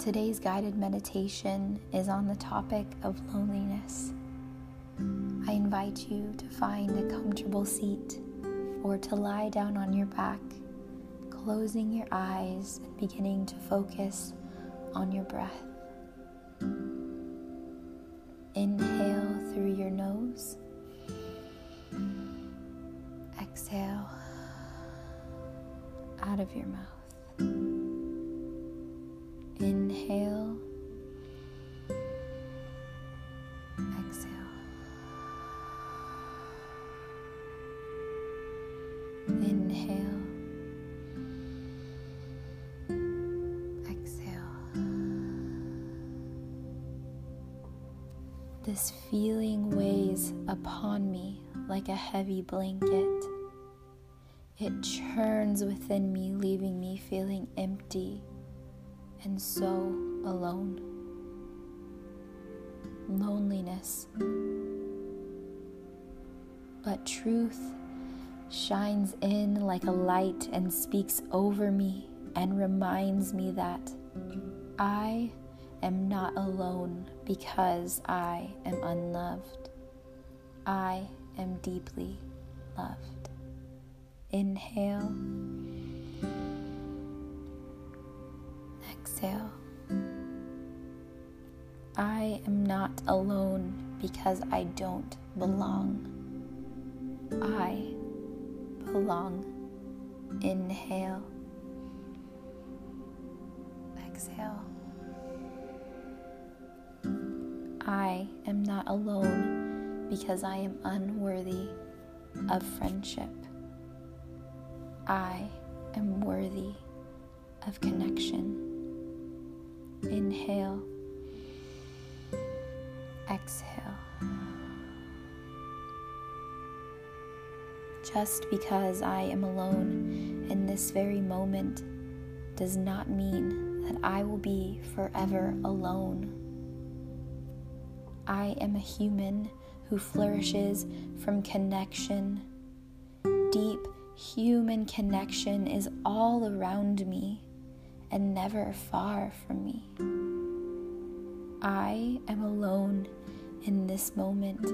Today's guided meditation is on the topic of loneliness. I invite you to find a comfortable seat or to lie down on your back, closing your eyes and beginning to focus on your breath. Inhale through your nose. Exhale out of your mouth. Inhale. Exhale. Inhale. Exhale. This feeling weighs upon me like a heavy blanket. It churns within me, leaving me feeling empty and so alone. Loneliness. But truth shines in like a light and speaks over me and reminds me that I am not alone because I am unloved. I am deeply loved. Inhale. Exhale. I am not alone because I don't belong. I belong. Inhale. Exhale. I am not alone because I am unworthy of friendship. I am worthy of connection. Inhale. Exhale. Just because I am alone in this very moment does not mean that I will be forever alone. I am a human who flourishes from connection. Deep human connection is all around me and never far from me. I am alone in this moment,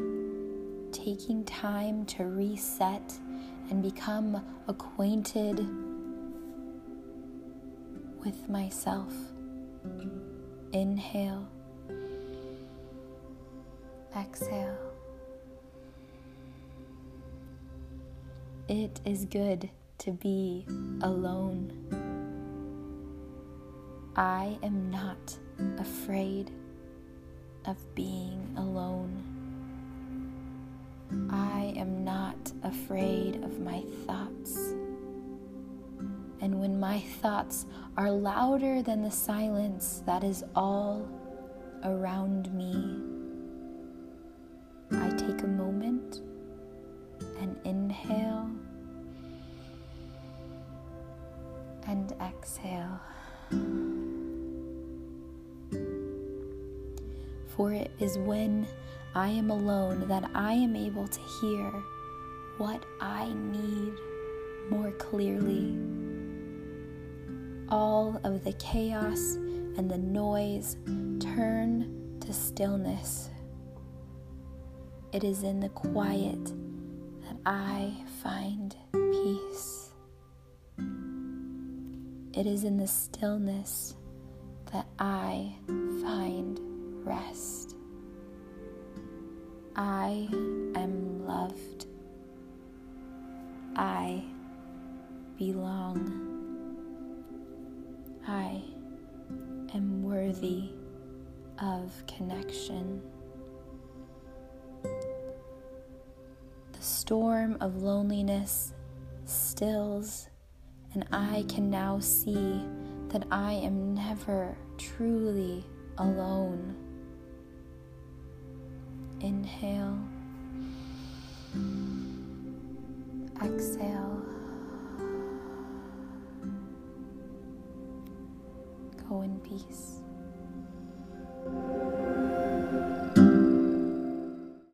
taking time to reset and become acquainted with myself. Inhale, exhale. It is good to be alone. I am not afraid of being alone. I am not afraid of my thoughts. And when my thoughts are louder than the silence that is all around me, I take a moment and inhale and exhale. For it is when I am alone that I am able to hear what I need more clearly. All of the chaos and the noise turn to stillness. It is in the quiet that I find peace. It is in the stillness that I find rest. I am loved. I belong. I am worthy of connection. The storm of loneliness stills, and I can now see that I am never truly alone. go in peace.